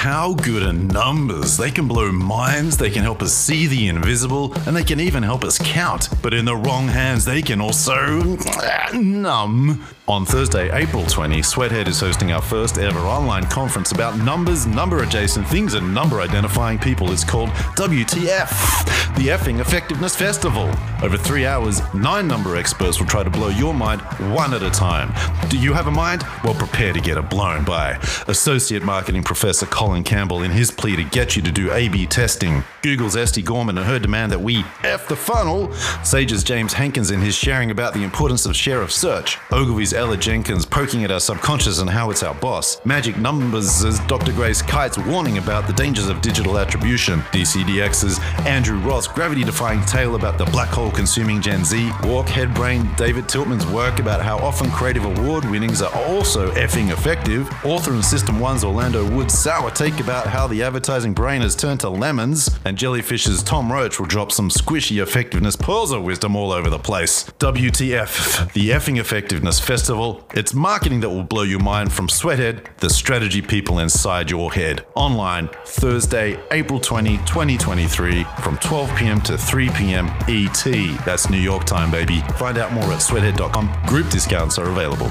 How good are numbers? They can blow minds, they can help us see the invisible, and they can even help us count. But in the wrong hands, they can also uh, numb. On Thursday, April 20, Sweathead is hosting our first ever online conference about numbers, number adjacent things, and number identifying people. It's called WTF, the Effing Effectiveness Festival. Over three hours, nine number experts will try to blow your mind one at a time. Do you have a mind? Well, prepare to get it blown by Associate Marketing Professor Colin Campbell in his plea to get you to do A B testing, Google's Esty Gorman and her demand that we F the funnel, Sage's James Hankins in his sharing about the importance of share of search, Ogilvy's Ella Jenkins poking at our subconscious and how it's our boss, Magic Numbers' as Dr. Grace Kite's warning about the dangers of digital attribution, DCDX's Andrew Ross gravity defying tale about the black hole consuming Gen Z, WARC Headbrain David Tiltman's work about how often creative award winnings are also effing effective, author and System 1's Orlando Wood's sour take about how the advertising brain has turned to lemons, and Jellyfish's Tom Roach will drop some squishy effectiveness pearls of wisdom all over the place. WTF, the effing effectiveness festival. It's marketing that will blow your mind from Sweathead, the strategy people inside your head. Online, Thursday, April 20, 2023, from 12 p.m. to 3 p.m. ET. That's New York time, baby. Find out more at sweathead.com. Group discounts are available.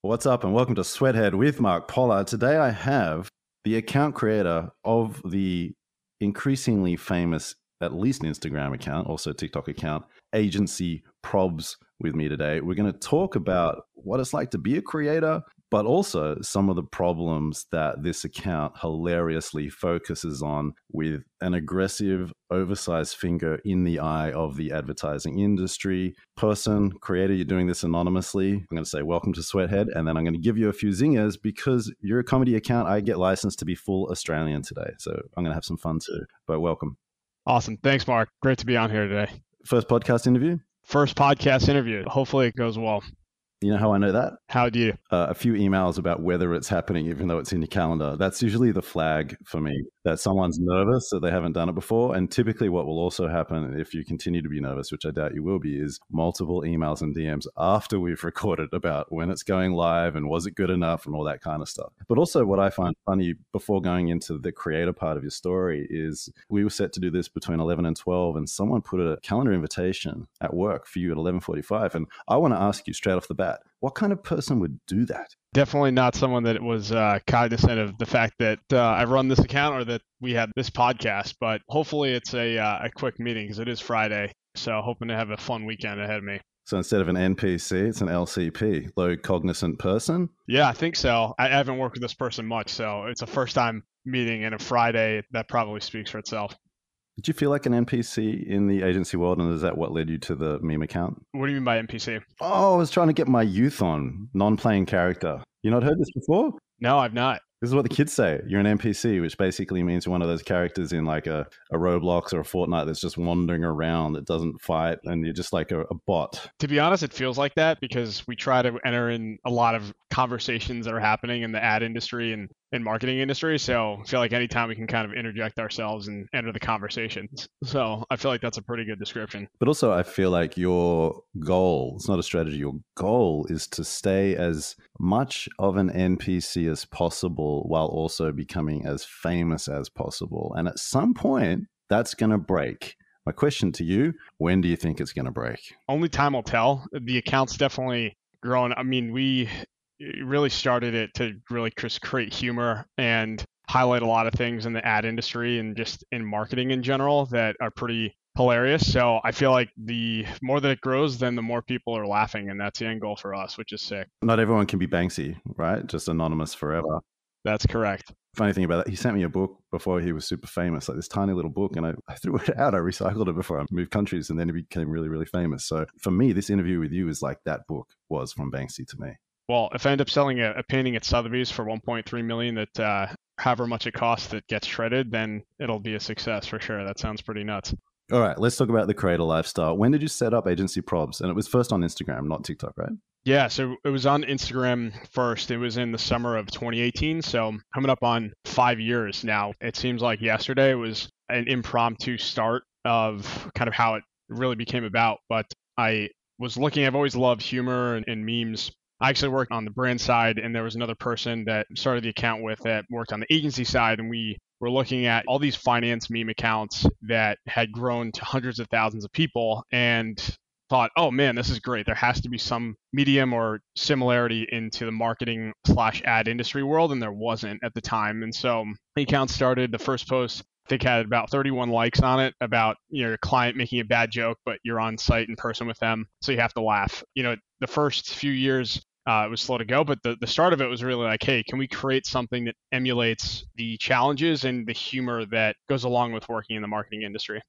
What's up, and welcome to Sweathead with Mark Pollard. Today I have the account creator of the increasingly famous, at least Instagram account, also TikTok account, Agency Probs with me today. We're going to talk about what it's like to be a creator, but also some of the problems that this account hilariously focuses on with an aggressive, oversized finger in the eye of the advertising industry. Person, creator, you're doing this anonymously. I'm going to say, Welcome to Sweathead. And then I'm going to give you a few zingers because you're a comedy account. I get licensed to be full Australian today. So I'm going to have some fun too. But welcome. Awesome. Thanks, Mark. Great to be on here today. First podcast interview? First podcast interview. Hopefully it goes well. You know how I know that? How do you? Uh, a few emails about whether it's happening, even though it's in your calendar. That's usually the flag for me that someone's nervous that they haven't done it before. And typically, what will also happen if you continue to be nervous, which I doubt you will be, is multiple emails and DMs after we've recorded about when it's going live and was it good enough and all that kind of stuff. But also, what I find funny before going into the creator part of your story is we were set to do this between 11 and 12, and someone put a calendar invitation at work for you at 11:45, and I want to ask you straight off the bat what kind of person would do that? Definitely not someone that was uh, cognizant of the fact that uh, I run this account or that we have this podcast. But hopefully, it's a uh, a quick meeting because it is Friday. So hoping to have a fun weekend ahead of me. So instead of an NPC, it's an LCP, low cognizant person. Yeah, I think so. I haven't worked with this person much, so it's a first time meeting and a Friday. That probably speaks for itself. Did you feel like an NPC in the agency world, and is that what led you to the meme account? What do you mean by NPC? Oh, I was trying to get my youth on, non-playing character. You not heard this before? No, I've not. This is what the kids say. You're an NPC, which basically means you're one of those characters in like a, a Roblox or a Fortnite that's just wandering around that doesn't fight and you're just like a, a bot. To be honest, it feels like that because we try to enter in a lot of conversations that are happening in the ad industry and in marketing industry. So I feel like anytime we can kind of interject ourselves and enter the conversations. So I feel like that's a pretty good description. But also, I feel like your goal, it's not a strategy, your goal is to stay as much of an NPC as possible while also becoming as famous as possible. And at some point, that's going to break. My question to you when do you think it's going to break? Only time will tell. The account's definitely grown. I mean, we really started it to really just create humor and highlight a lot of things in the ad industry and just in marketing in general that are pretty hilarious. So I feel like the more that it grows, then the more people are laughing, and that's the end goal for us, which is sick. Not everyone can be Banksy, right? Just anonymous forever. That's correct. Funny thing about that, he sent me a book before he was super famous, like this tiny little book, and I, I threw it out. I recycled it before I moved countries, and then he became really, really famous. So for me, this interview with you is like that book was from Banksy to me. Well, if I end up selling a, a painting at Sotheby's for 1.3 million, that uh, however much it costs that gets shredded, then it'll be a success for sure. That sounds pretty nuts. All right, let's talk about the creator lifestyle. When did you set up Agency Probs? And it was first on Instagram, not TikTok, right? Yeah, so it was on Instagram first. It was in the summer of 2018. So coming up on five years now. It seems like yesterday was an impromptu start of kind of how it really became about. But I was looking, I've always loved humor and, and memes I actually worked on the brand side, and there was another person that started the account with that worked on the agency side, and we were looking at all these finance meme accounts that had grown to hundreds of thousands of people, and thought, oh man, this is great. There has to be some medium or similarity into the marketing slash ad industry world, and there wasn't at the time. And so the account started. The first post I think had about 31 likes on it about you know, your client making a bad joke, but you're on site in person with them, so you have to laugh. You know, the first few years uh, it was slow to go, but the, the start of it was really like, hey, can we create something that emulates the challenges and the humor that goes along with working in the marketing industry?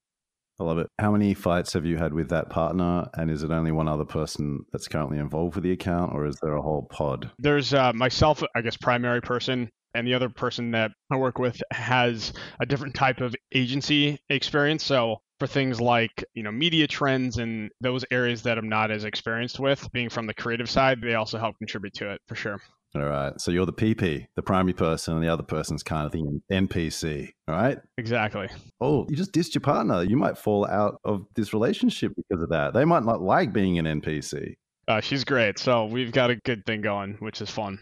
I love it. How many fights have you had with that partner? And is it only one other person that's currently involved with the account, or is there a whole pod? There's uh, myself, I guess, primary person, and the other person that I work with has a different type of agency experience. So for things like you know media trends and those areas that I'm not as experienced with, being from the creative side, they also help contribute to it for sure. All right. So you're the PP, the primary person, and the other person's kind of the NPC. All right. Exactly. Oh, you just dissed your partner. You might fall out of this relationship because of that. They might not like being an NPC. Uh, she's great. So we've got a good thing going, which is fun.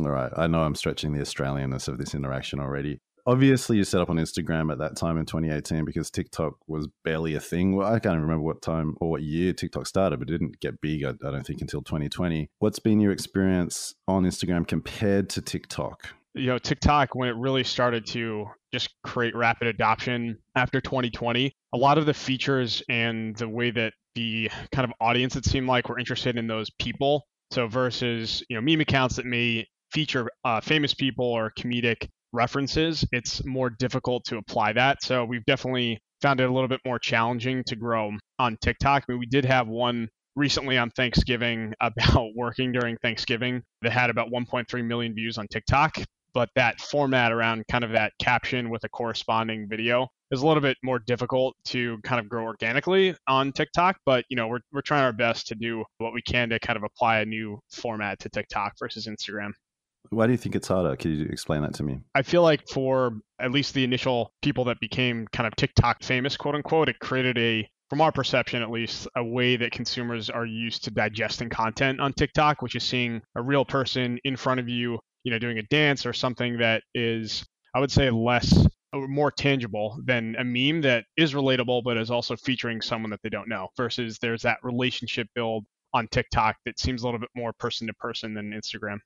All right. I know I'm stretching the Australianness of this interaction already obviously you set up on Instagram at that time in 2018 because TikTok was barely a thing. Well, I can't remember what time or what year TikTok started, but it didn't get big, I, I don't think, until 2020. What's been your experience on Instagram compared to TikTok? You know, TikTok, when it really started to just create rapid adoption after 2020, a lot of the features and the way that the kind of audience it seemed like were interested in those people. So versus, you know, meme accounts that may feature uh, famous people or comedic references, it's more difficult to apply that. So we've definitely found it a little bit more challenging to grow on TikTok. I mean, we did have one recently on Thanksgiving about working during Thanksgiving that had about 1.3 million views on TikTok. But that format around kind of that caption with a corresponding video is a little bit more difficult to kind of grow organically on TikTok. But you know, we're we're trying our best to do what we can to kind of apply a new format to TikTok versus Instagram. Why do you think it's harder? Can you explain that to me? I feel like for at least the initial people that became kind of TikTok famous, quote unquote, it created a from our perception at least, a way that consumers are used to digesting content on TikTok, which is seeing a real person in front of you, you know, doing a dance or something that is, I would say, less or more tangible than a meme that is relatable but is also featuring someone that they don't know. Versus there's that relationship build on TikTok that seems a little bit more person to person than Instagram.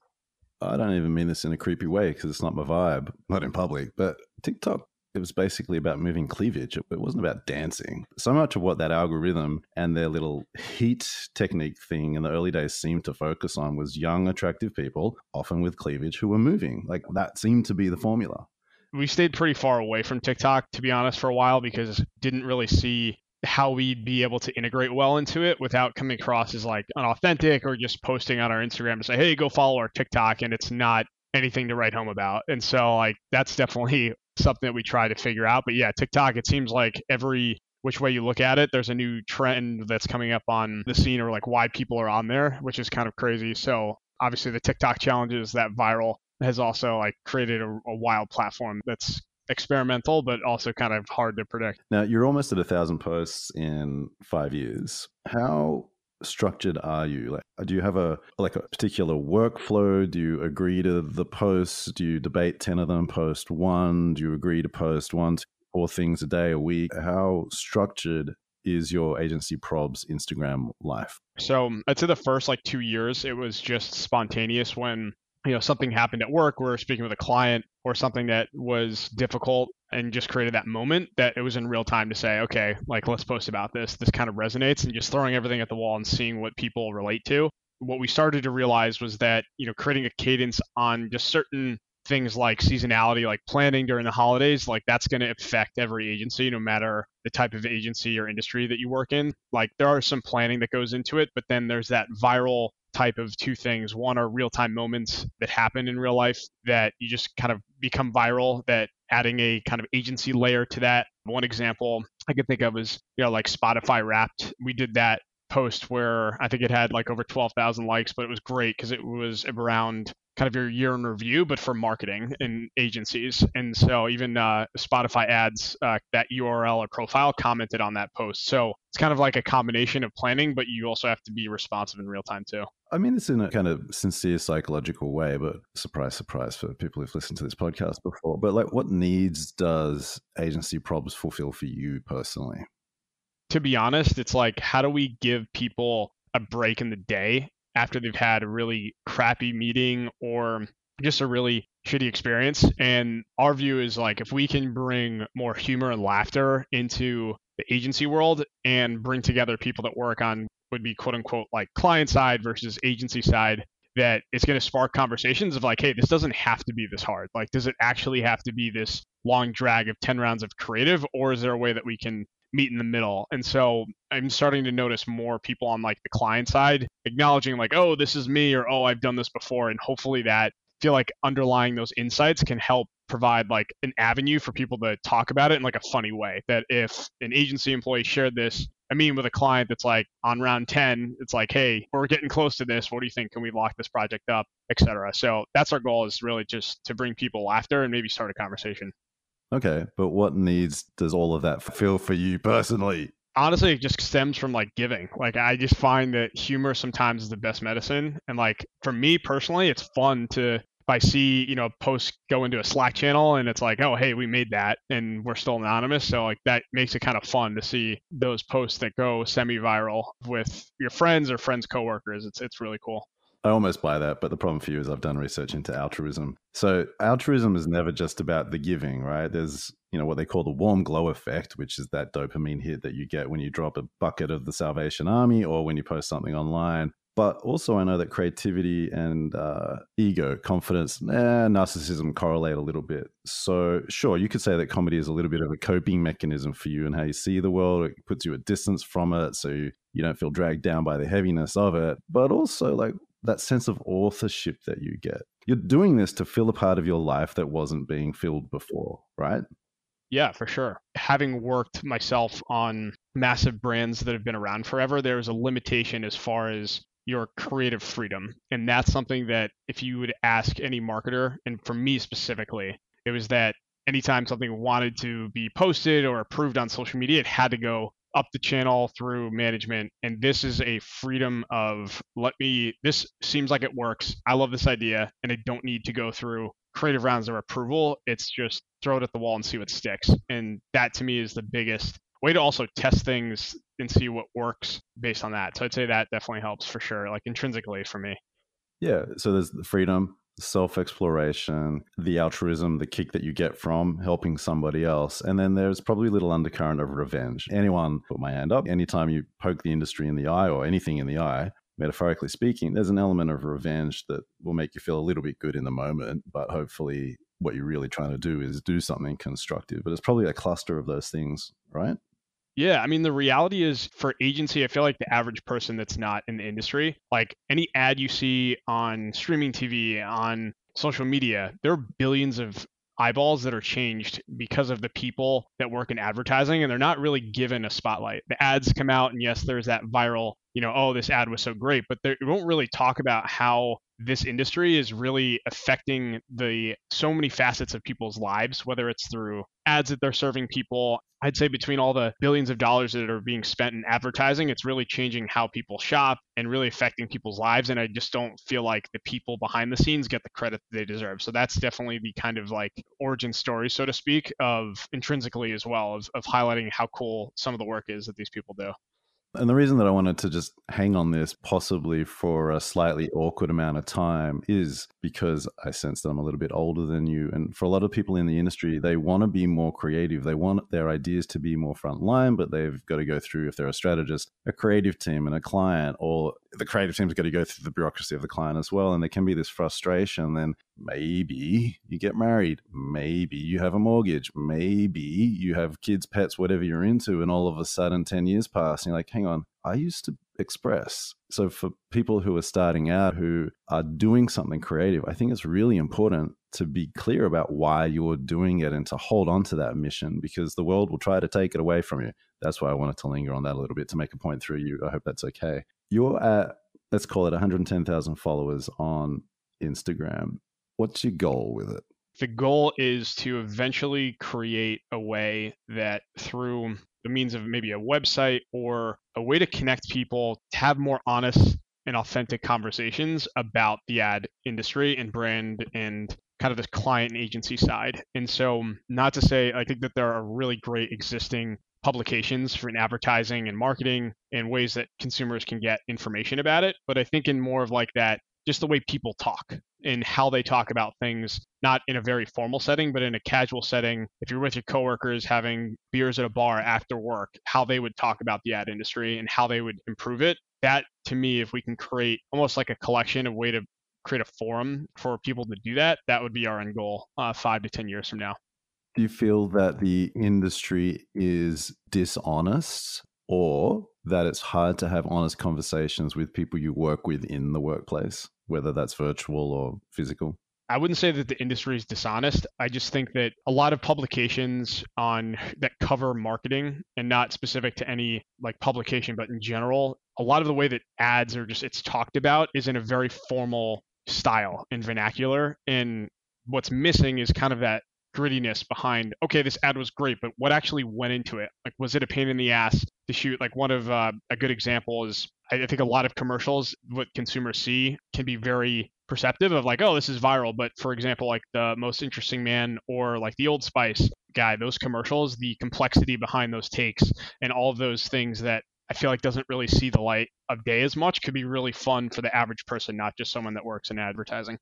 I don't even mean this in a creepy way because it's not my vibe, not in public, but TikTok it was basically about moving cleavage. It wasn't about dancing. So much of what that algorithm and their little heat technique thing in the early days seemed to focus on was young, attractive people, often with cleavage, who were moving. Like that seemed to be the formula. We stayed pretty far away from TikTok, to be honest, for a while because didn't really see how we'd be able to integrate well into it without coming across as like unauthentic or just posting on our Instagram to say, hey, go follow our TikTok, and it's not anything to write home about. And so, like, that's definitely something that we try to figure out. But yeah, TikTok, it seems like every which way you look at it, there's a new trend that's coming up on the scene or like why people are on there, which is kind of crazy. So obviously the TikTok challenges that viral has also like created a, a wild platform that's experimental, but also kind of hard to predict. Now, you're almost at a thousand posts in five years. How structured are you? Like, uh, do you have a like a particular workflow? Do you agree to the posts? Do you debate ten of them? Post one? Do you agree to post one, two, four things a day, a week? How structured is your agency probs Instagram life? So I'd say the first like two years, it was just spontaneous when you know something happened at work are speaking with a client or something that was difficult and just created that moment that it was in real time to say okay like let's post about this. This kind of resonates and just throwing everything at the wall and seeing what people relate to. What we started to realize was that you know creating a cadence on just certain things like seasonality like planning during the holidays like that's going to affect every agency no matter the type of agency or industry that you work in. Like there are some planning that goes into it but then there's that viral type of two things. One are real time moments that happen in real life that you just kind of become viral, that adding a kind of agency layer to that. One example I could think of is, you know, like Spotify wrapped. We did that post where I think it had like over 12,000 likes, but it was great because it was around kind of your year in review, but for marketing and agencies. And so even uh, Spotify ads, uh, that URL or profile commented on that post. So it's kind of like a combination of planning, but you also have to be responsive in real time too. I mean, it's in a kind of sincere psychological way, but surprise, surprise for people who've listened to this podcast before. But like, what needs does agency probs fulfill for you personally? To be honest, it's like, how do we give people a break in the day after they've had a really crappy meeting or just a really shitty experience? And our view is like, if we can bring more humor and laughter into the agency world and bring together people that work on would be quote unquote like client side versus agency side that it's going to spark conversations of like hey this doesn't have to be this hard like does it actually have to be this long drag of 10 rounds of creative or is there a way that we can meet in the middle and so i'm starting to notice more people on like the client side acknowledging like oh this is me or oh i've done this before and hopefully that feel like underlying those insights can help provide like an avenue for people to talk about it in like a funny way that if an agency employee shared this I mean, with a client that's like on round 10, it's like, hey, we're getting close to this. What do you think? Can we lock this project up, etc. So that's our goal is really just to bring people laughter and maybe start a conversation. Okay, but what needs does all of that feel for you personally? Honestly, it just stems from like giving. Like I just find that humor sometimes is the best medicine, and like for me personally, it's fun to if I see, you know, posts go into a Slack channel and it's like, oh, hey, we made that and we're still anonymous. So like that makes it kind of fun to see those posts that go semi-viral with your friends or friends coworkers. It's it's really cool. I almost buy that, but the problem for you is I've done research into altruism. So altruism is never just about the giving, right? There's, you know, what they call the warm glow effect, which is that dopamine hit that you get when you drop a bucket of the Salvation Army or when you post something online but also, I know that creativity and uh, ego, confidence, eh, narcissism correlate a little bit. So, sure, you could say that comedy is a little bit of a coping mechanism for you and how you see the world. It puts you at distance from it, so you, you don't feel dragged down by the heaviness of it. But also, like that sense of authorship that you get. You're doing this to fill a part of your life that wasn't being filled before, right? Yeah, for sure. Having worked myself on massive brands that have been around forever, there's a limitation as far as your creative freedom. And that's something that if you would ask any marketer, and for me specifically, it was that anytime something wanted to be posted or approved on social media, it had to go up the channel through management. And this is a freedom of let me, this seems like it works. I love this idea, and I don't need to go through creative rounds of approval. It's just throw it at the wall and see what sticks. And that to me is the biggest way to also test things and see what works based on that. So I'd say that definitely helps for sure, like intrinsically for me. Yeah. So there's the freedom, self exploration, the altruism, the kick that you get from helping somebody else. And then there's probably a little undercurrent of revenge. Anyone put my hand up, anytime you poke the industry in the eye or anything in the eye, metaphorically speaking, there's an element of revenge that will make you feel a little bit good in the moment, but hopefully what you're really trying to do is do something constructive. But it's probably a cluster of those things, right? Yeah, I mean the reality is for agency, I feel like the average person that's not in the industry, like any ad you see on streaming TV, on social media, there are billions of eyeballs that are changed because of the people that work in advertising and they're not really given a spotlight. The ads come out and yes, there's that viral, you know, oh this ad was so great, but they won't really talk about how this industry is really affecting the so many facets of people's lives whether it's through ads that they're serving people. I'd say between all the billions of dollars that are being spent in advertising it's really changing how people shop and really affecting people's lives and i just don't feel like the people behind the scenes get the credit they deserve. So that's definitely the kind of like origin story so to speak of intrinsically as well of, of highlighting how cool some of the work is that these people do and the reason that I wanted to just hang on this possibly for a slightly awkward amount of time is because I sense that I'm a little bit older than you. And for a lot of people in the industry, they want to be more creative. They want their ideas to be more frontline, but they've got to go through, if they're a strategist, a creative team and a client, or the creative team's got to go through the bureaucracy of the client as well. And there can be this frustration. Then maybe you get married, maybe you have a mortgage, maybe you have kids, pets, whatever you're into, and all of a sudden 10 years pass, and you're like, hang on, I used to express. So for people who are starting out who are doing something creative, I think it's really important to be clear about why you're doing it and to hold on to that mission because the world will try to take it away from you. That's why I wanted to linger on that a little bit to make a point through you. I hope that's okay. You're at let's call it 110,000 followers on Instagram. What's your goal with it? The goal is to eventually create a way that through the means of maybe a website or a way to connect people to have more honest and authentic conversations about the ad industry and brand and kind of the client and agency side. And so, not to say, I think that there are really great existing publications for advertising and marketing and ways that consumers can get information about it. But I think in more of like that, just the way people talk and how they talk about things, not in a very formal setting, but in a casual setting. If you're with your coworkers having beers at a bar after work, how they would talk about the ad industry and how they would improve it. That to me, if we can create almost like a collection of way to create a forum for people to do that, that would be our end goal uh, five to 10 years from now. Do you feel that the industry is dishonest or that it's hard to have honest conversations with people you work with in the workplace, whether that's virtual or physical? I wouldn't say that the industry is dishonest. I just think that a lot of publications on that cover marketing and not specific to any like publication, but in general, a lot of the way that ads are just it's talked about is in a very formal style and vernacular. And what's missing is kind of that grittiness behind okay this ad was great but what actually went into it like was it a pain in the ass to shoot like one of uh, a good example is I, I think a lot of commercials what consumers see can be very perceptive of like oh this is viral but for example like the most interesting man or like the old spice guy those commercials the complexity behind those takes and all of those things that I feel like doesn't really see the light of day as much could be really fun for the average person, not just someone that works in advertising.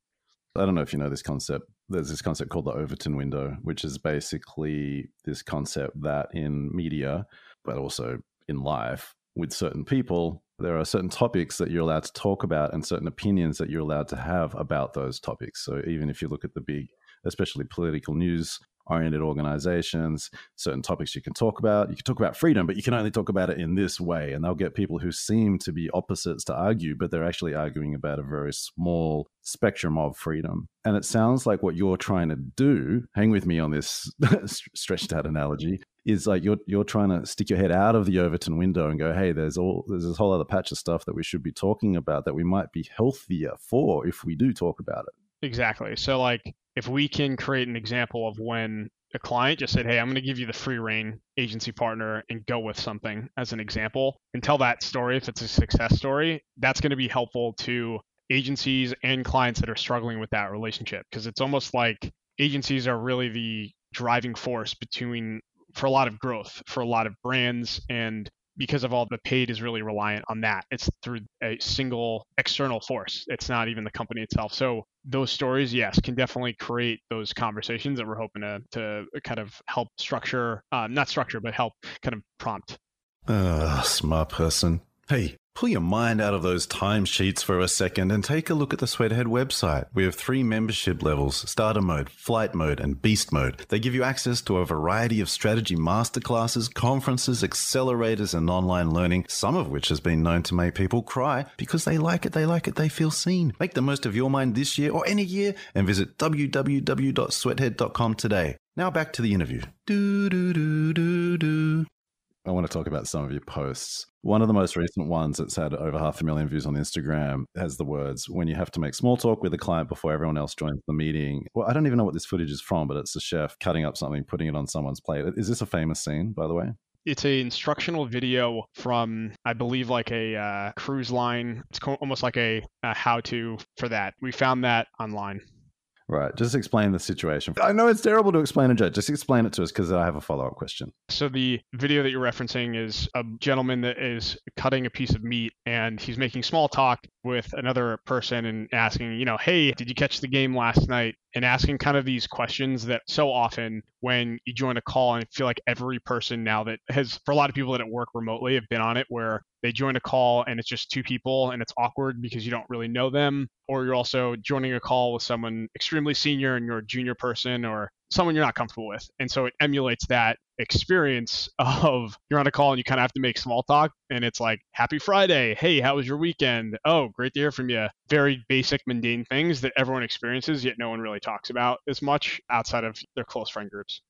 I don't know if you know this concept. There's this concept called the Overton window, which is basically this concept that in media, but also in life, with certain people, there are certain topics that you're allowed to talk about and certain opinions that you're allowed to have about those topics. So even if you look at the big, especially political news oriented organizations, certain topics you can talk about. You can talk about freedom, but you can only talk about it in this way. And they'll get people who seem to be opposites to argue, but they're actually arguing about a very small spectrum of freedom. And it sounds like what you're trying to do, hang with me on this stretched out analogy, is like you're you're trying to stick your head out of the Overton window and go, hey, there's all there's this whole other patch of stuff that we should be talking about that we might be healthier for if we do talk about it. Exactly. So like if we can create an example of when a client just said, Hey, I'm going to give you the free reign agency partner and go with something as an example and tell that story. If it's a success story, that's going to be helpful to agencies and clients that are struggling with that relationship because it's almost like agencies are really the driving force between for a lot of growth for a lot of brands and because of all the paid is really reliant on that. It's through a single external force. It's not even the company itself. So those stories, yes, can definitely create those conversations that we're hoping to to kind of help structure, uh, not structure, but help kind of prompt. Uh, smart person. Hey, Pull your mind out of those timesheets for a second and take a look at the Sweathead website. We have three membership levels starter mode, flight mode, and beast mode. They give you access to a variety of strategy masterclasses, conferences, accelerators, and online learning, some of which has been known to make people cry because they like it, they like it, they feel seen. Make the most of your mind this year or any year and visit www.sweathead.com today. Now back to the interview. Do, do, do, do, do. I want to talk about some of your posts. One of the most recent ones that's had over half a million views on Instagram has the words, when you have to make small talk with a client before everyone else joins the meeting. Well, I don't even know what this footage is from, but it's a chef cutting up something, putting it on someone's plate. Is this a famous scene, by the way? It's a instructional video from, I believe, like a uh, cruise line. It's almost like a, a how-to for that. We found that online. Right. Just explain the situation. I know it's terrible to explain a joke. Just explain it to us because I have a follow up question. So, the video that you're referencing is a gentleman that is cutting a piece of meat and he's making small talk with another person and asking, you know, hey, did you catch the game last night? And asking kind of these questions that so often when you join a call, and I feel like every person now that has, for a lot of people that work remotely, have been on it where they join a call and it's just two people and it's awkward because you don't really know them. Or you're also joining a call with someone extremely senior and you're a junior person or someone you're not comfortable with. And so it emulates that experience of you're on a call and you kind of have to make small talk and it's like happy friday. Hey how was your weekend? Oh great to hear from you very basic mundane things that everyone experiences yet no one really talks about as much outside of their close friend groups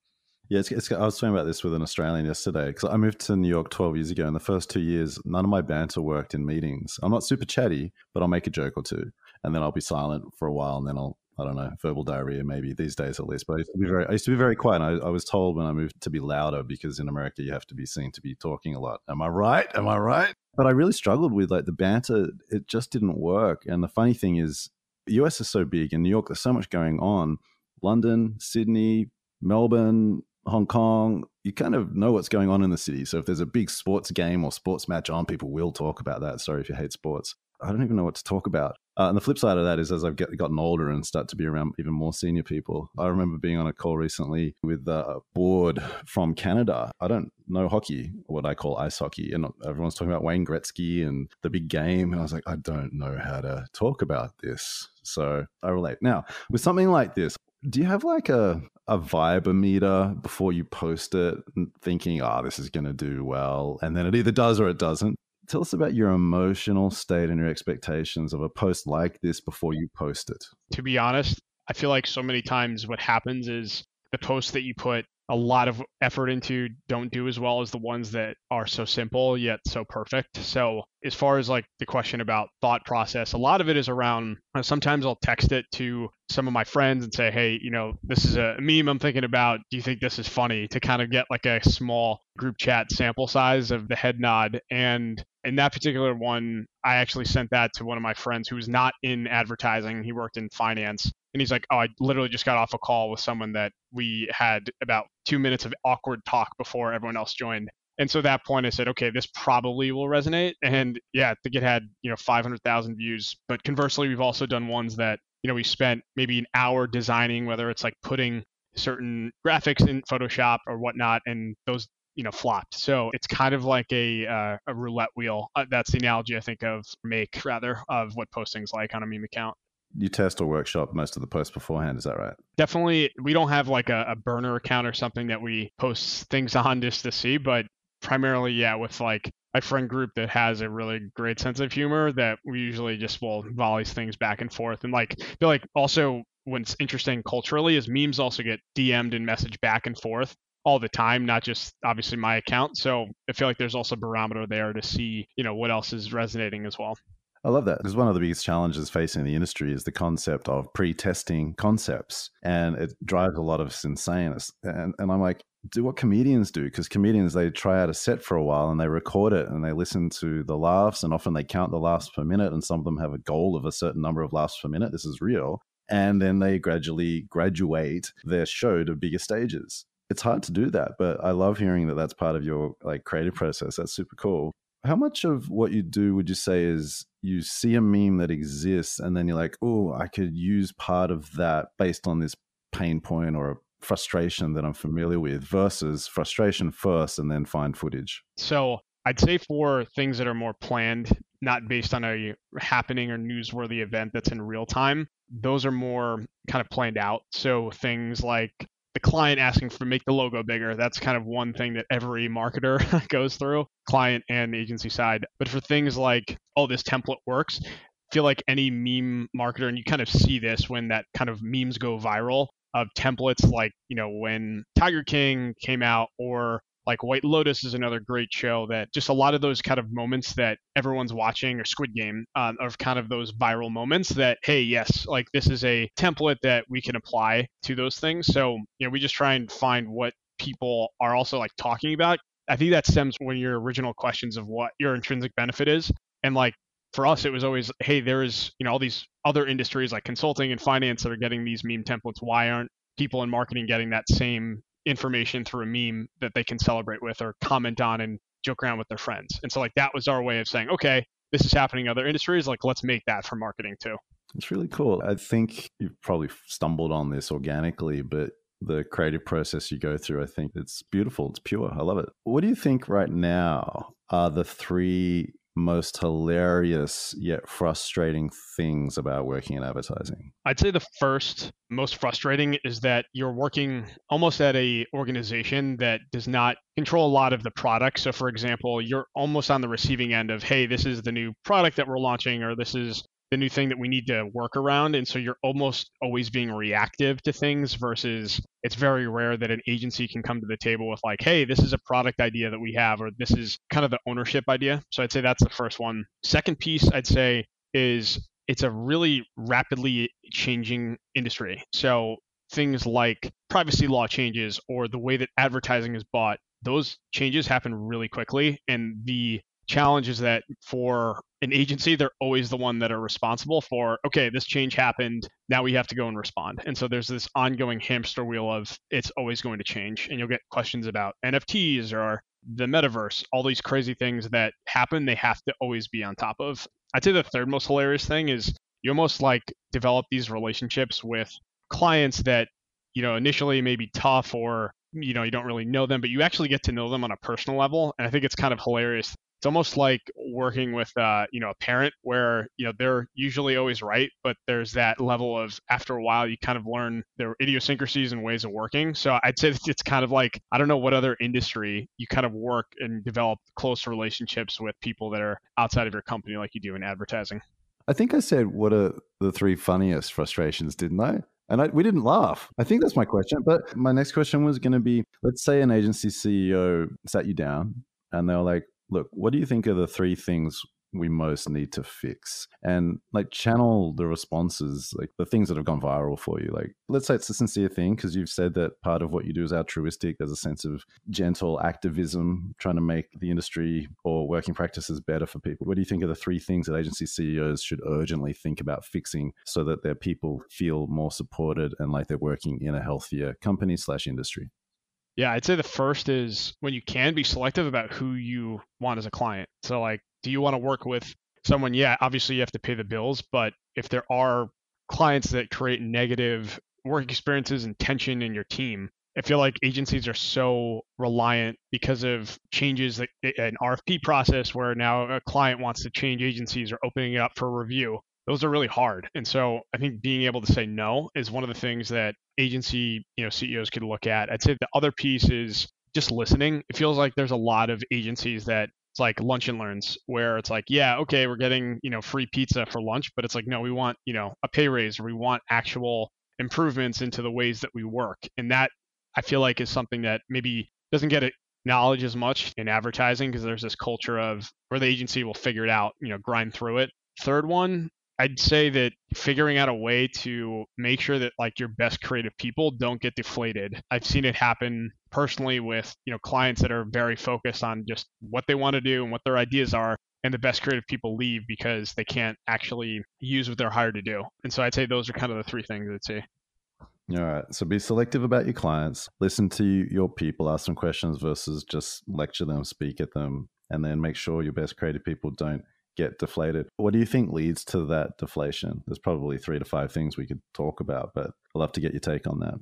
yeah, it's, it's, I was talking about this with an Australian yesterday because I moved to New York 12 years ago. And the first two years, none of my banter worked in meetings. I'm not super chatty, but I'll make a joke or two. and then I'll be silent for a while, and then I'll I don't know, verbal diarrhea maybe these days at least. But I used to be very, I used to be very quiet. I, I, was told when I moved to be louder because in America you have to be seen to be talking a lot. Am I right? Am I right? But I really struggled with like the banter. It just didn't work. And the funny thing is, US is so big. In New York, there's so much going on. London, Sydney, Melbourne, Hong Kong, you kind of know what's going on in the city. So if there's a big sports game or sports match on, people will talk about that. Sorry if you hate sports. I don't even know what to talk about. Uh, and the flip side of that is as I've get, gotten older and start to be around even more senior people. I remember being on a call recently with a board from Canada. I don't know hockey, what I call ice hockey. And everyone's talking about Wayne Gretzky and the big game. And I was like, I don't know how to talk about this. So I relate. Now, with something like this, do you have like a, a vibe before you post it thinking, oh, this is going to do well? And then it either does or it doesn't? tell us about your emotional state and your expectations of a post like this before you post it. To be honest, I feel like so many times what happens is the posts that you put a lot of effort into don't do as well as the ones that are so simple yet so perfect. So, as far as like the question about thought process, a lot of it is around uh, sometimes I'll text it to some of my friends and say, hey, you know, this is a meme I'm thinking about. Do you think this is funny? To kind of get like a small group chat sample size of the head nod. And in that particular one, I actually sent that to one of my friends who was not in advertising. He worked in finance. And he's like, Oh, I literally just got off a call with someone that we had about two minutes of awkward talk before everyone else joined. And so at that point, I said, okay, this probably will resonate. And yeah, I think it had, you know, 500,000 views. But conversely, we've also done ones that, you know, we spent maybe an hour designing, whether it's like putting certain graphics in Photoshop or whatnot, and those you know flopped. So it's kind of like a uh, a roulette wheel. Uh, that's the analogy I think of make rather of what posting's like on a meme account. You test or workshop most of the posts beforehand, is that right? Definitely. We don't have like a, a burner account or something that we post things on just to see, but primarily, yeah, with like my friend group that has a really great sense of humor that we usually just will volleys things back and forth and like feel like also what's interesting culturally is memes also get DM'd and messaged back and forth all the time, not just obviously my account. So I feel like there's also barometer there to see, you know, what else is resonating as well. I love that because one of the biggest challenges facing the industry is the concept of pre-testing concepts, and it drives a lot of us insane. And, and I'm like, do what comedians do because comedians they try out a set for a while and they record it and they listen to the laughs and often they count the laughs per minute and some of them have a goal of a certain number of laughs per minute. This is real, and then they gradually graduate their show to bigger stages it's hard to do that, but I love hearing that that's part of your like creative process. That's super cool. How much of what you do would you say is you see a meme that exists and then you're like, oh, I could use part of that based on this pain point or a frustration that I'm familiar with versus frustration first and then find footage? So I'd say for things that are more planned, not based on a happening or newsworthy event that's in real time, those are more kind of planned out. So things like the client asking for make the logo bigger. That's kind of one thing that every marketer goes through, client and agency side. But for things like, oh, this template works, feel like any meme marketer, and you kind of see this when that kind of memes go viral of templates like, you know, when Tiger King came out or like White Lotus is another great show that just a lot of those kind of moments that everyone's watching or Squid Game um, of kind of those viral moments that, hey, yes, like this is a template that we can apply to those things. So, you know, we just try and find what people are also like talking about. I think that stems when your original questions of what your intrinsic benefit is. And like for us, it was always, hey, there's, you know, all these other industries like consulting and finance that are getting these meme templates. Why aren't people in marketing getting that same information through a meme that they can celebrate with or comment on and joke around with their friends. And so like that was our way of saying, okay, this is happening in other industries, like let's make that for marketing too. It's really cool. I think you've probably stumbled on this organically, but the creative process you go through, I think it's beautiful. It's pure. I love it. What do you think right now are the three most hilarious yet frustrating things about working in advertising? I'd say the first most frustrating is that you're working almost at a organization that does not control a lot of the product. So for example, you're almost on the receiving end of, hey, this is the new product that we're launching or this is the new thing that we need to work around. And so you're almost always being reactive to things versus it's very rare that an agency can come to the table with like, hey, this is a product idea that we have, or this is kind of the ownership idea. So I'd say that's the first one. Second piece I'd say is it's a really rapidly changing industry. So things like privacy law changes or the way that advertising is bought, those changes happen really quickly. And the challenge is that for an agency, they're always the one that are responsible for, okay, this change happened. Now we have to go and respond. And so there's this ongoing hamster wheel of it's always going to change. And you'll get questions about NFTs or the metaverse, all these crazy things that happen, they have to always be on top of. I'd say the third most hilarious thing is you almost like develop these relationships with clients that, you know, initially may be tough or, you know, you don't really know them, but you actually get to know them on a personal level. And I think it's kind of hilarious it's almost like working with uh, you know a parent where you know they're usually always right but there's that level of after a while you kind of learn their idiosyncrasies and ways of working so i'd say it's kind of like i don't know what other industry you kind of work and develop close relationships with people that are outside of your company like you do in advertising i think i said what are the three funniest frustrations didn't i and I, we didn't laugh. I think that's my question. But my next question was going to be let's say an agency CEO sat you down and they were like, look, what do you think are the three things we most need to fix? And like channel the responses like the things that have gone viral for you. Like let's say it's a sincere thing because you've said that part of what you do is altruistic. There's a sense of gentle activism trying to make the industry or working practices better for people. What do you think are the three things that agency ceos should urgently think about fixing so that their people feel more supported and like they're working in a healthier company slash industry yeah, I'd say the first is when you can be selective about who you want as a client. So, like, do you want to work with someone? Yeah, obviously you have to pay the bills, but if there are clients that create negative work experiences and tension in your team, I feel like agencies are so reliant because of changes an RFP process where now a client wants to change agencies or opening it up for review those are really hard. And so I think being able to say no is one of the things that agency, you know, CEOs could look at. I'd say the other piece is just listening. It feels like there's a lot of agencies that it's like lunch and learns where it's like, yeah, okay, we're getting, you know, free pizza for lunch, but it's like, no, we want, you know, a pay raise or we want actual improvements into the ways that we work. And that I feel like is something that maybe doesn't get acknowledged as much in advertising because there's this culture of where the agency will figure it out, you know, grind through it. Third one I'd say that figuring out a way to make sure that like your best creative people don't get deflated. I've seen it happen personally with, you know, clients that are very focused on just what they want to do and what their ideas are and the best creative people leave because they can't actually use what they're hired to do. And so I'd say those are kind of the three things I'd say. All right. So be selective about your clients, listen to your people, ask them questions versus just lecture them, speak at them, and then make sure your best creative people don't get deflated. What do you think leads to that deflation? There's probably three to five things we could talk about, but I'd love to get your take on that.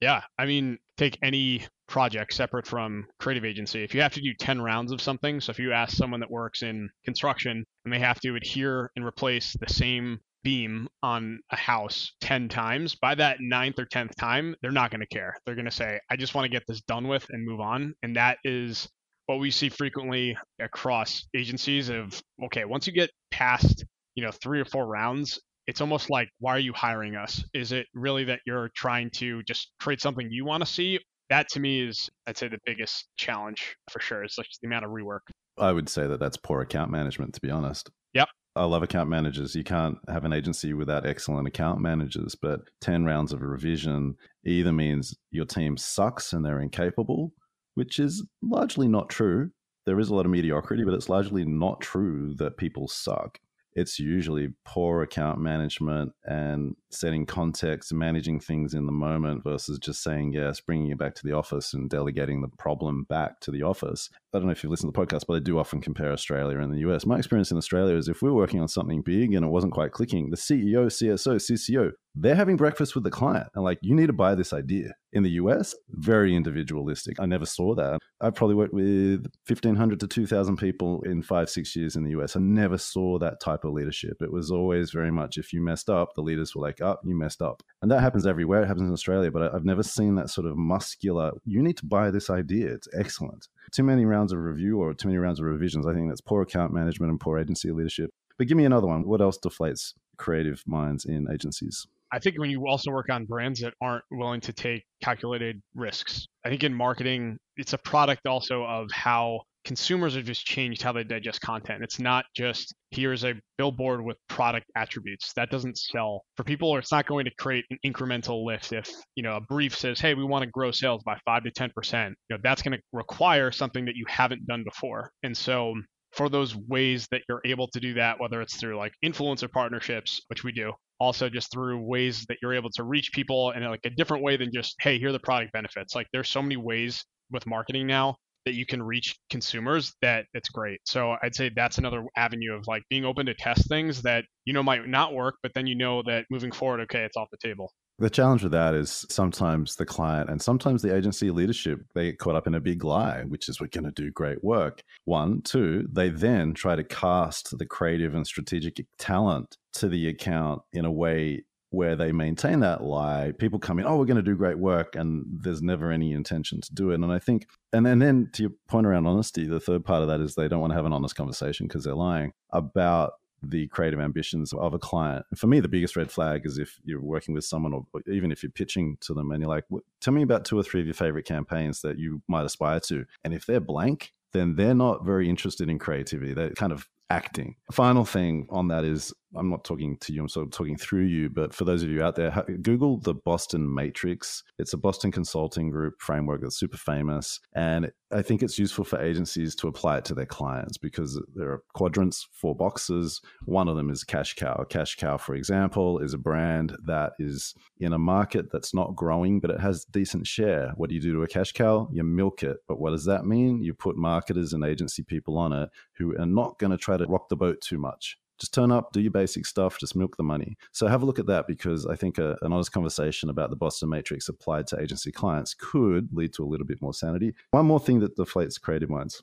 Yeah, I mean, take any project separate from creative agency. If you have to do 10 rounds of something, so if you ask someone that works in construction and they have to adhere and replace the same beam on a house 10 times, by that ninth or 10th time, they're not going to care. They're going to say, I just want to get this done with and move on. And that is what we see frequently across agencies of okay once you get past you know three or four rounds it's almost like why are you hiring us? Is it really that you're trying to just create something you want to see? That to me is i'd say the biggest challenge for sure. Is like the amount of rework. I would say that that's poor account management to be honest. Yep. I love account managers. You can't have an agency without excellent account managers, but 10 rounds of revision either means your team sucks and they're incapable, which is largely not true. There is a lot of mediocrity, but it's largely not true that people suck it's usually poor account management and setting context, managing things in the moment versus just saying yes, bringing it back to the office and delegating the problem back to the office. I don't know if you've listened to the podcast, but I do often compare Australia and the US. My experience in Australia is if we we're working on something big and it wasn't quite clicking, the CEO, CSO, CCO, they're having breakfast with the client and like, you need to buy this idea. In the US, very individualistic. I never saw that. I've probably worked with 1,500 to 2,000 people in five, six years in the US. I never saw that type of leadership. It was always very much if you messed up, the leaders were like, oh, you messed up. And that happens everywhere. It happens in Australia, but I've never seen that sort of muscular, you need to buy this idea. It's excellent. Too many rounds of review or too many rounds of revisions. I think that's poor account management and poor agency leadership. But give me another one. What else deflates creative minds in agencies? I think when you also work on brands that aren't willing to take calculated risks, I think in marketing, it's a product also of how consumers have just changed how they digest content. It's not just here's a billboard with product attributes. That doesn't sell. For people, it's not going to create an incremental lift if, you know, a brief says, hey, we want to grow sales by 5 to 10%. You know, that's going to require something that you haven't done before. And so for those ways that you're able to do that, whether it's through like influencer partnerships, which we do, also just through ways that you're able to reach people in like a different way than just, hey, here are the product benefits. Like there's so many ways with marketing now that you can reach consumers that it's great. So I'd say that's another avenue of like being open to test things that you know might not work, but then you know that moving forward, okay, it's off the table. The challenge with that is sometimes the client and sometimes the agency leadership, they get caught up in a big lie, which is we're going to do great work. One, two, they then try to cast the creative and strategic talent to the account in a way where they maintain that lie, people come in, oh, we're going to do great work, and there's never any intention to do it. And I think, and then, and then to your point around honesty, the third part of that is they don't want to have an honest conversation because they're lying about the creative ambitions of a client. For me, the biggest red flag is if you're working with someone, or even if you're pitching to them, and you're like, "Tell me about two or three of your favorite campaigns that you might aspire to," and if they're blank, then they're not very interested in creativity. They're kind of acting. Final thing on that is I'm not talking to you, I'm sort of talking through you, but for those of you out there, Google the Boston Matrix. It's a Boston consulting group framework that's super famous. And I think it's useful for agencies to apply it to their clients because there are quadrants, four boxes. One of them is Cash Cow. Cash Cow, for example, is a brand that is in a market that's not growing, but it has decent share. What do you do to a cash cow? You milk it. But what does that mean? You put marketers and agency people on it who are not going to try to rock the boat too much just turn up, do your basic stuff, just milk the money. So have a look at that because I think a, an honest conversation about the Boston Matrix applied to agency clients could lead to a little bit more sanity. One more thing that deflates creative minds.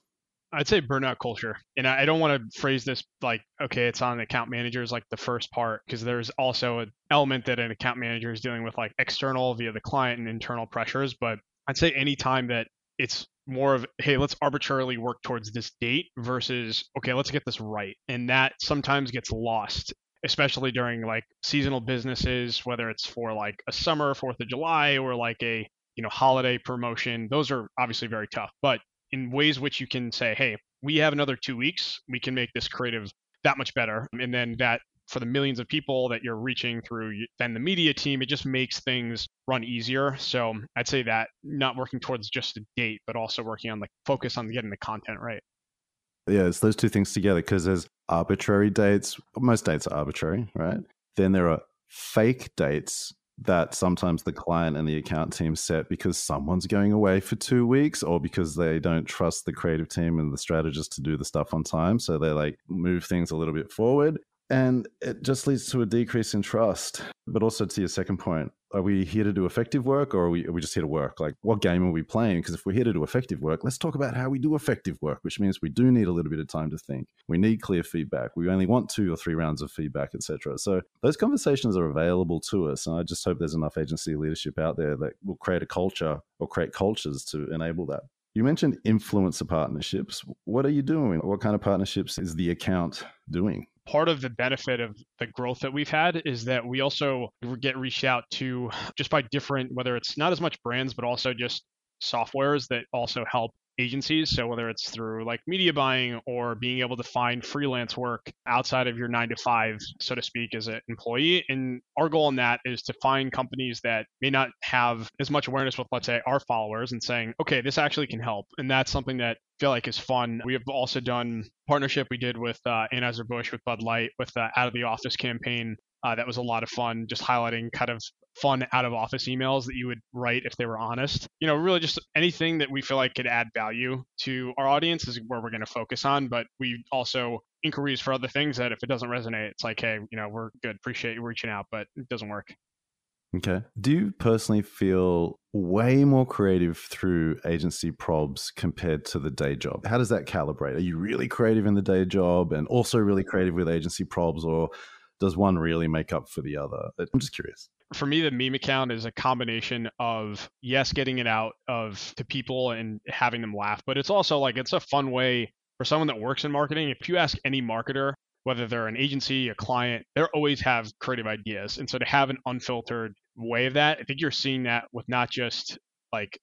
I'd say burnout culture. And I don't want to phrase this like, okay, it's on account managers, like the first part, because there's also an element that an account manager is dealing with like external via the client and internal pressures. But I'd say anytime that it's more of hey let's arbitrarily work towards this date versus okay let's get this right. And that sometimes gets lost especially during like seasonal businesses whether it's for like a summer fourth of july or like a you know holiday promotion. Those are obviously very tough. But in ways which you can say hey we have another two weeks. We can make this creative that much better. And then that for the millions of people that you're reaching through then the media team it just makes things run easier so i'd say that not working towards just a date but also working on the focus on getting the content right yeah it's those two things together because there's arbitrary dates most dates are arbitrary right then there are fake dates that sometimes the client and the account team set because someone's going away for two weeks or because they don't trust the creative team and the strategist to do the stuff on time. So they like move things a little bit forward. And it just leads to a decrease in trust. But also to your second point, are we here to do effective work or are we, are we just here to work? Like, what game are we playing? Because if we're here to do effective work, let's talk about how we do effective work, which means we do need a little bit of time to think. We need clear feedback. We only want two or three rounds of feedback, etc. So those conversations are available to us. And I just hope there's enough agency leadership out there that will create a culture or create cultures to enable that. You mentioned influencer partnerships. What are you doing? What kind of partnerships is the account doing? Part of the benefit of the growth that we've had is that we also get reached out to just by different, whether it's not as much brands, but also just softwares that also help agencies. So whether it's through like media buying or being able to find freelance work outside of your nine to five, so to speak, as an employee. And our goal in that is to find companies that may not have as much awareness with, let's say, our followers and saying, okay, this actually can help. And that's something that I feel like is fun. We have also done partnership we did with uh, Anheuser-Busch with Bud Light with the Out of the Office campaign. Uh, that was a lot of fun, just highlighting kind of fun out of office emails that you would write if they were honest. You know, really just anything that we feel like could add value to our audience is where we're going to focus on. But we also inquiries for other things that if it doesn't resonate, it's like, hey, you know, we're good. Appreciate you reaching out, but it doesn't work. Okay. Do you personally feel way more creative through agency probs compared to the day job? How does that calibrate? Are you really creative in the day job and also really creative with agency probs, or does one really make up for the other? I'm just curious for me the meme account is a combination of yes getting it out of to people and having them laugh but it's also like it's a fun way for someone that works in marketing if you ask any marketer whether they're an agency a client they always have creative ideas and so to have an unfiltered way of that i think you're seeing that with not just like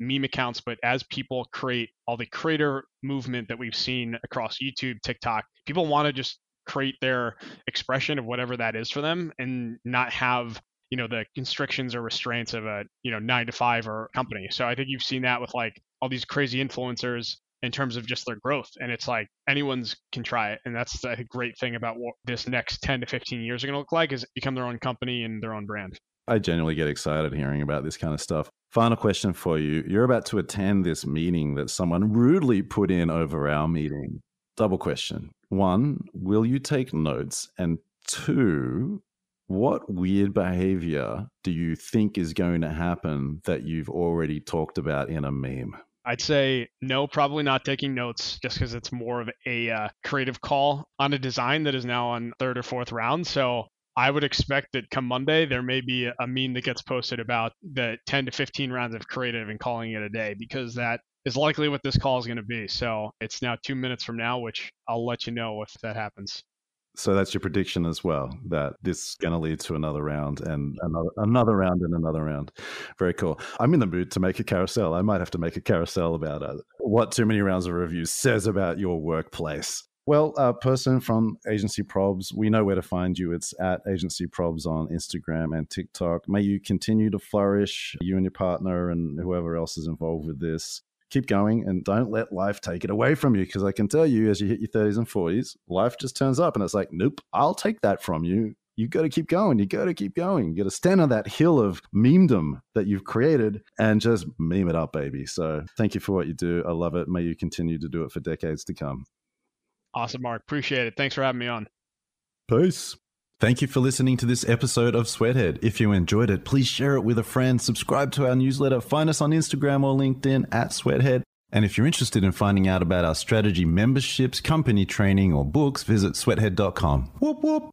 meme accounts, but as people create all the creator movement that we've seen across YouTube, TikTok, people want to just create their expression of whatever that is for them and not have you know the constrictions or restraints of a you know nine to five or company so i think you've seen that with like all these crazy influencers in terms of just their growth and it's like anyone's can try it and that's the great thing about what this next 10 to 15 years are going to look like is become their own company and their own brand I genuinely get excited hearing about this kind of stuff. Final question for you. You're about to attend this meeting that someone rudely put in over our meeting. Double question. One, will you take notes? And two, what weird behavior do you think is going to happen that you've already talked about in a meme? I'd say no, probably not taking notes just because it's more of a uh, creative call on a design that is now on third or fourth round. So I would expect that come Monday, there may be a meme that gets posted about the 10 to 15 rounds of creative and calling it a day because that is likely what this call is going to be. So it's now two minutes from now, which I'll let you know if that happens. So that's your prediction as well that this is going to lead to another round and another another round and another round. Very cool. I'm in the mood to make a carousel. I might have to make a carousel about uh, what too many rounds of reviews says about your workplace. Well, uh, person from Agency Probs, we know where to find you. It's at Agency Probs on Instagram and TikTok. May you continue to flourish, you and your partner and whoever else is involved with this keep going and don't let life take it away from you. Because I can tell you, as you hit your 30s and 40s, life just turns up and it's like, nope, I'll take that from you. You got to keep going. You got to keep going. You got to stand on that hill of memedom that you've created and just meme it up, baby. So thank you for what you do. I love it. May you continue to do it for decades to come. Awesome, Mark. Appreciate it. Thanks for having me on. Peace. Thank you for listening to this episode of Sweathead. If you enjoyed it, please share it with a friend, subscribe to our newsletter, find us on Instagram or LinkedIn at Sweathead. And if you're interested in finding out about our strategy memberships, company training, or books, visit sweathead.com. Whoop whoop.